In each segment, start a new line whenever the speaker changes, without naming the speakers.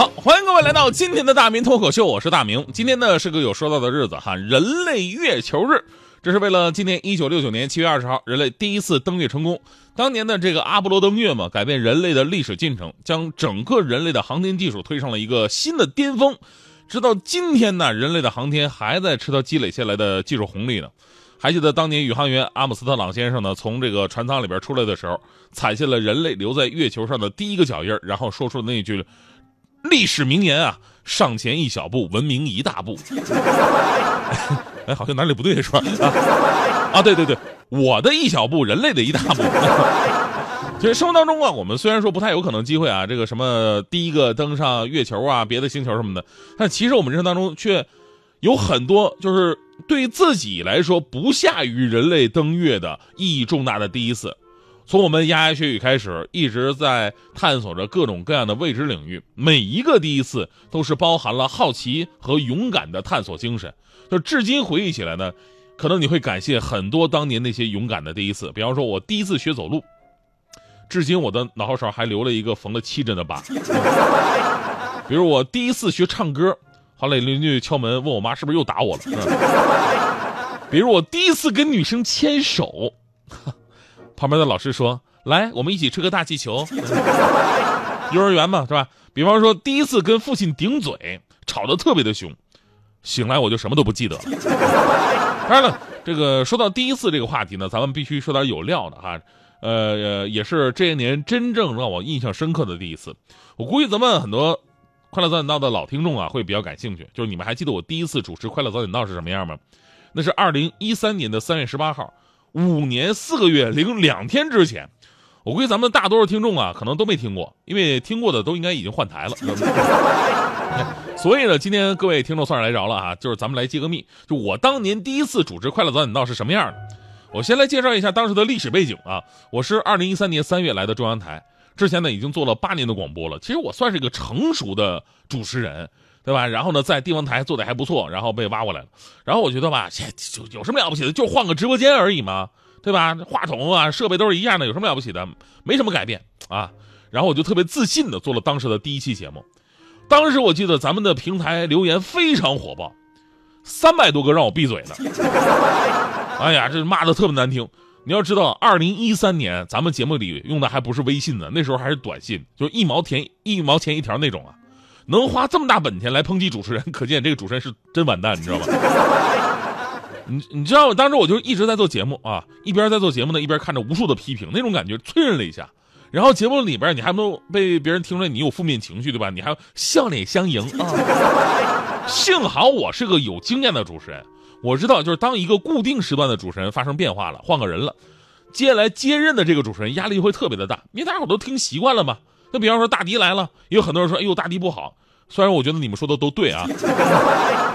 好，欢迎各位来到今天的大明脱口秀，我是大明。今天呢是个有说到的日子哈，人类月球日。这是为了纪念1969年7月20号人类第一次登月成功。当年的这个阿波罗登月嘛，改变人类的历史进程，将整个人类的航天技术推上了一个新的巅峰。直到今天呢，人类的航天还在吃到积累下来的技术红利呢。还记得当年宇航员阿姆斯特朗先生呢，从这个船舱里边出来的时候，踩下了人类留在月球上的第一个脚印然后说出的那句。历史名言啊，上前一小步，文明一大步。哎，好像哪里不对是吧？啊，对对对，我的一小步，人类的一大步。其实生活当中啊，我们虽然说不太有可能机会啊，这个什么第一个登上月球啊，别的星球什么的，但其实我们人生当中却有很多，就是对自己来说不下于人类登月的意义重大的第一次。从我们牙牙学语开始，一直在探索着各种各样的未知领域。每一个第一次都是包含了好奇和勇敢的探索精神。就至今回忆起来呢，可能你会感谢很多当年那些勇敢的第一次。比方说，我第一次学走路，至今我的脑后勺还留了一个缝了七针的疤。比如我第一次学唱歌，后来邻居敲门问我妈是不是又打我了。比如我第一次跟女生牵手。旁边的老师说：“来，我们一起吹个大气球。”幼儿园嘛，是吧？比方说，第一次跟父亲顶嘴，吵得特别的凶，醒来我就什么都不记得了。当然了，这个说到第一次这个话题呢，咱们必须说点有料的哈。呃，也是这些年真正让我印象深刻的第一次。我估计咱们很多快乐早点到的老听众啊，会比较感兴趣。就是你们还记得我第一次主持快乐早点到是什么样吗？那是二零一三年的三月十八号。五年四个月零两天之前，我估计咱们大多数听众啊，可能都没听过，因为听过的都应该已经换台了。所以呢，今天各位听众算是来着了啊，就是咱们来揭个秘，就我当年第一次主持《快乐早点到》是什么样的。我先来介绍一下当时的历史背景啊，我是二零一三年三月来的中央台，之前呢已经做了八年的广播了，其实我算是一个成熟的主持人。对吧？然后呢，在地方台做的还不错，然后被挖过来了。然后我觉得吧，就有什么了不起的？就换个直播间而已嘛，对吧？话筒啊，设备都是一样的，有什么了不起的？没什么改变啊。然后我就特别自信的做了当时的第一期节目。当时我记得咱们的平台留言非常火爆，三百多个让我闭嘴的。哎呀，这骂的特别难听。你要知道，二零一三年咱们节目里用的还不是微信呢，那时候还是短信，就是一毛钱一毛钱一条那种啊。能花这么大本钱来抨击主持人，可见这个主持人是真完蛋，你知道吗？你你知道，当时我就一直在做节目啊，一边在做节目呢，一边看着无数的批评，那种感觉催人泪下。然后节目里边你还能被别人听出来你有负面情绪，对吧？你还笑脸相迎啊。幸好我是个有经验的主持人，我知道就是当一个固定时段的主持人发生变化了，换个人了，接下来接任的这个主持人压力会特别的大，因为大家伙都听习惯了嘛。那比方说大迪来了，有很多人说：“哎呦，大迪不好。”虽然我觉得你们说的都对啊，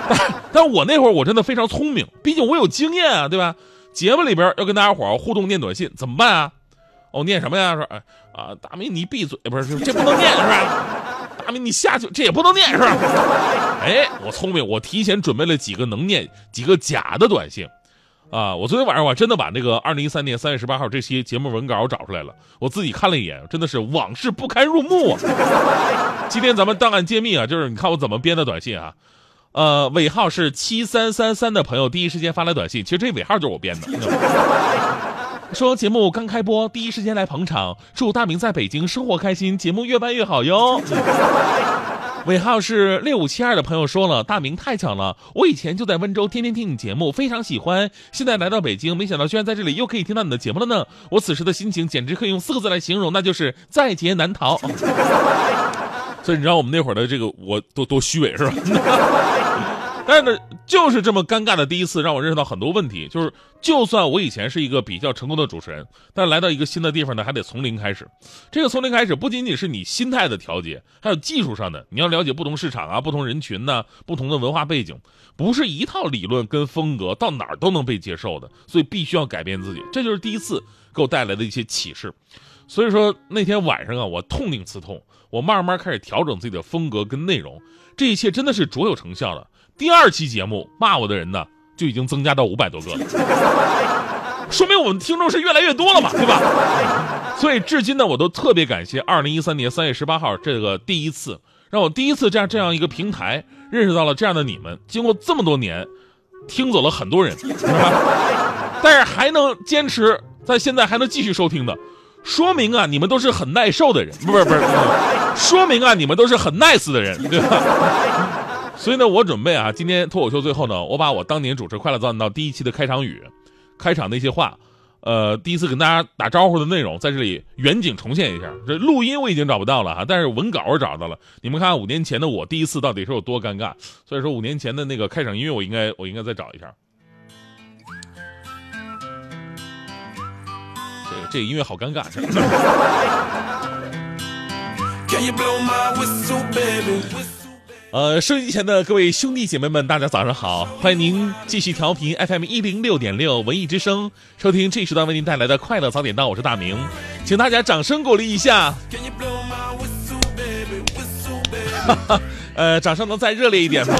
但 但我那会儿我真的非常聪明，毕竟我有经验啊，对吧？节目里边要跟大家伙互动念短信，怎么办啊？哦，念什么呀？说哎啊，大明你闭嘴，不是这不能念是吧？大明你下去，这也不能念是吧？哎，我聪明，我提前准备了几个能念、几个假的短信。啊！我昨天晚上我真的把那个二零一三年三月十八号这期节目文稿找出来了，我自己看了一眼，真的是往事不堪入目啊！今天咱们档案揭秘啊，就是你看我怎么编的短信啊，呃，尾号是七三三三的朋友第一时间发来短信，其实这尾号就是我编的，说节目刚开播，第一时间来捧场，祝大明在北京生活开心，节目越办越好哟。尾号是六五七二的朋友说了：“大明太巧了，我以前就在温州，天天听你节目，非常喜欢。现在来到北京，没想到居然在这里又可以听到你的节目了呢。我此时的心情简直可以用四个字来形容，那就是在劫难逃。所以你知道我们那会儿的这个我多多虚伪是吧？但是呢，就是这么尴尬的第一次，让我认识到很多问题。就是，就算我以前是一个比较成功的主持人，但来到一个新的地方呢，还得从零开始。这个从零开始，不仅仅是你心态的调节，还有技术上的，你要了解不同市场啊、不同人群呢、不同的文化背景，不是一套理论跟风格到哪儿都能被接受的，所以必须要改变自己。这就是第一次给我带来的一些启示。所以说那天晚上啊，我痛定思痛，我慢慢开始调整自己的风格跟内容，这一切真的是卓有成效的。第二期节目骂我的人呢，就已经增加到五百多个了，说明我们听众是越来越多了嘛，对吧？所以至今呢，我都特别感谢二零一三年三月十八号这个第一次，让我第一次这样这样一个平台认识到了这样的你们。经过这么多年，听走了很多人，但是还能坚持在现在还能继续收听的。说明啊，你们都是很耐受的人，不是不是，说明啊，你们都是很 nice 的人，对吧？所以呢，我准备啊，今天脱口秀最后呢，我把我当年主持《快乐早点到》第一期的开场语、开场那些话，呃，第一次跟大家打招呼的内容，在这里远景重现一下。这录音我已经找不到了哈，但是文稿我找到了。你们看五年前的我第一次到底是有多尴尬？所以说五年前的那个开场音乐，我应该我应该再找一下。这个这音乐好尴尬。Can you blow my whistle, baby? 呃，收音机前的各位兄弟姐妹们，大家早上好！欢迎您继续调频 FM 一零六点六文艺之声，收听这一时段为您带来的快乐早点到，我是大明，请大家掌声鼓励一下。呃，掌声能再热烈一点吗？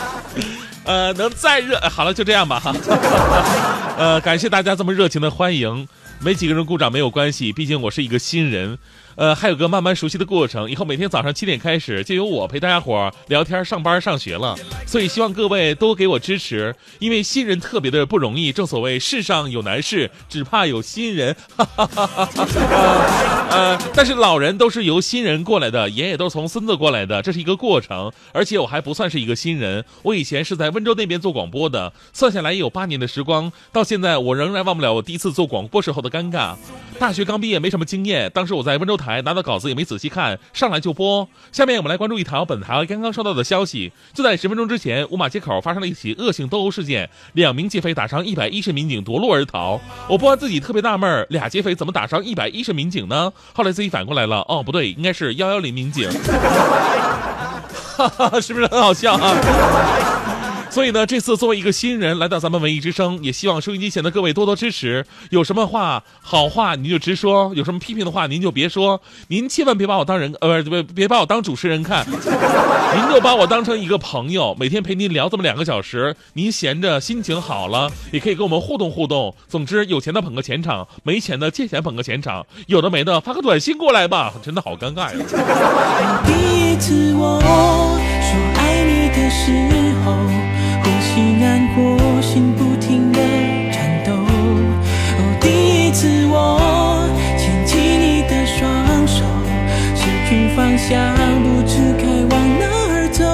呃，能再热？好了，就这样吧哈。呃，感谢大家这么热情的欢迎。没几个人鼓掌没有关系，毕竟我是一个新人。呃，还有个慢慢熟悉的过程。以后每天早上七点开始，就由我陪大家伙聊天、上班、上学了。所以希望各位多给我支持，因为新人特别的不容易。正所谓世上有难事，只怕有新人。哈哈哈哈哈呃，但是老人都是由新人过来的，爷爷都是从孙子过来的，这是一个过程。而且我还不算是一个新人，我以前是在温州那边做广播的，算下来也有八年的时光。到现在我仍然忘不了我第一次做广播时候的尴尬。大学刚毕业，没什么经验，当时我在温州台。台拿到稿子也没仔细看，上来就播。下面我们来关注一条本台刚刚收到的消息：就在十分钟之前，五马街口发生了一起恶性斗殴事件，两名劫匪打伤一百一十民警夺路而逃。我播完自己特别纳闷，俩劫匪怎么打伤一百一十民警呢？后来自己反过来了，哦，不对，应该是幺幺零民警，哈哈，是不是很好笑啊？所以呢，这次作为一个新人来到咱们文艺之声，也希望收音机前的各位多多支持。有什么话好话您就直说，有什么批评的话您就别说。您千万别把我当人，呃，别别把我当主持人看，您就把我当成一个朋友，每天陪您聊这么两个小时。您闲着心情好了，也可以跟我们互动互动。总之，有钱的捧个钱场，没钱的借钱捧个钱场，有的没的发个短信过来吧。真的好尴尬呀。第一次我说爱你的时候。心难过，心不停的颤抖。哦，第一次我牵起你的双手，失去方向，不知该往哪儿走。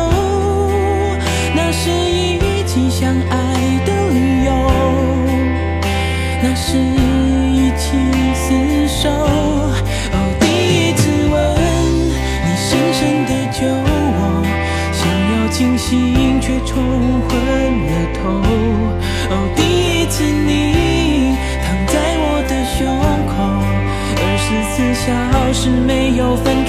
那是一起相爱的理由，那是一起厮守。哦，第一次吻你深深的酒窝，想要清醒却冲哦第一次你躺在我的胸口二十四小时没有分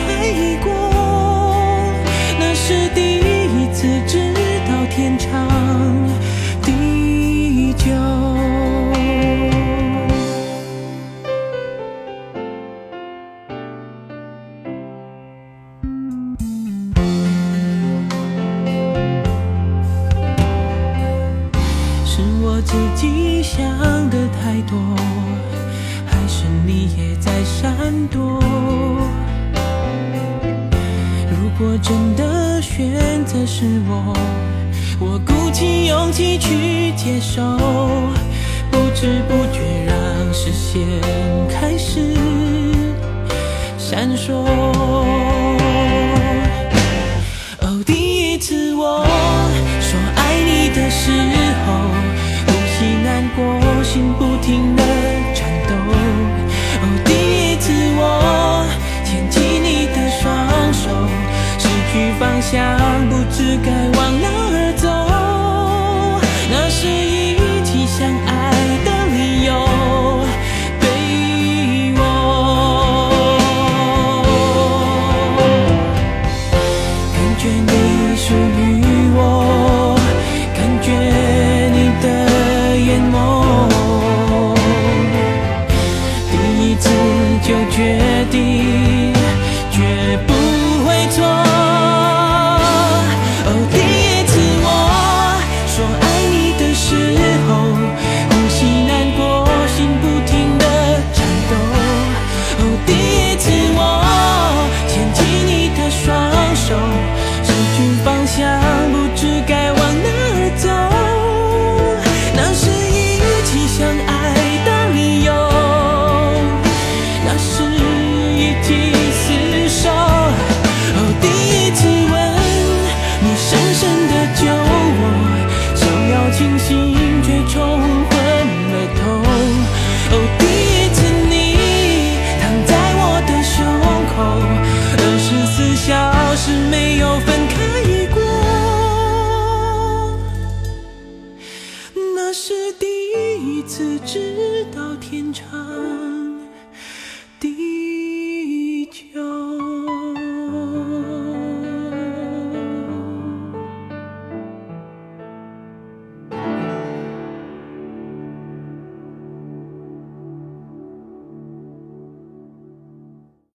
选择是我，我鼓起勇气去接受，不知不觉让视线开始闪烁。哦，第一次我说爱你的时候，呼吸难过，心不停的也许你。是
第一次知道天长。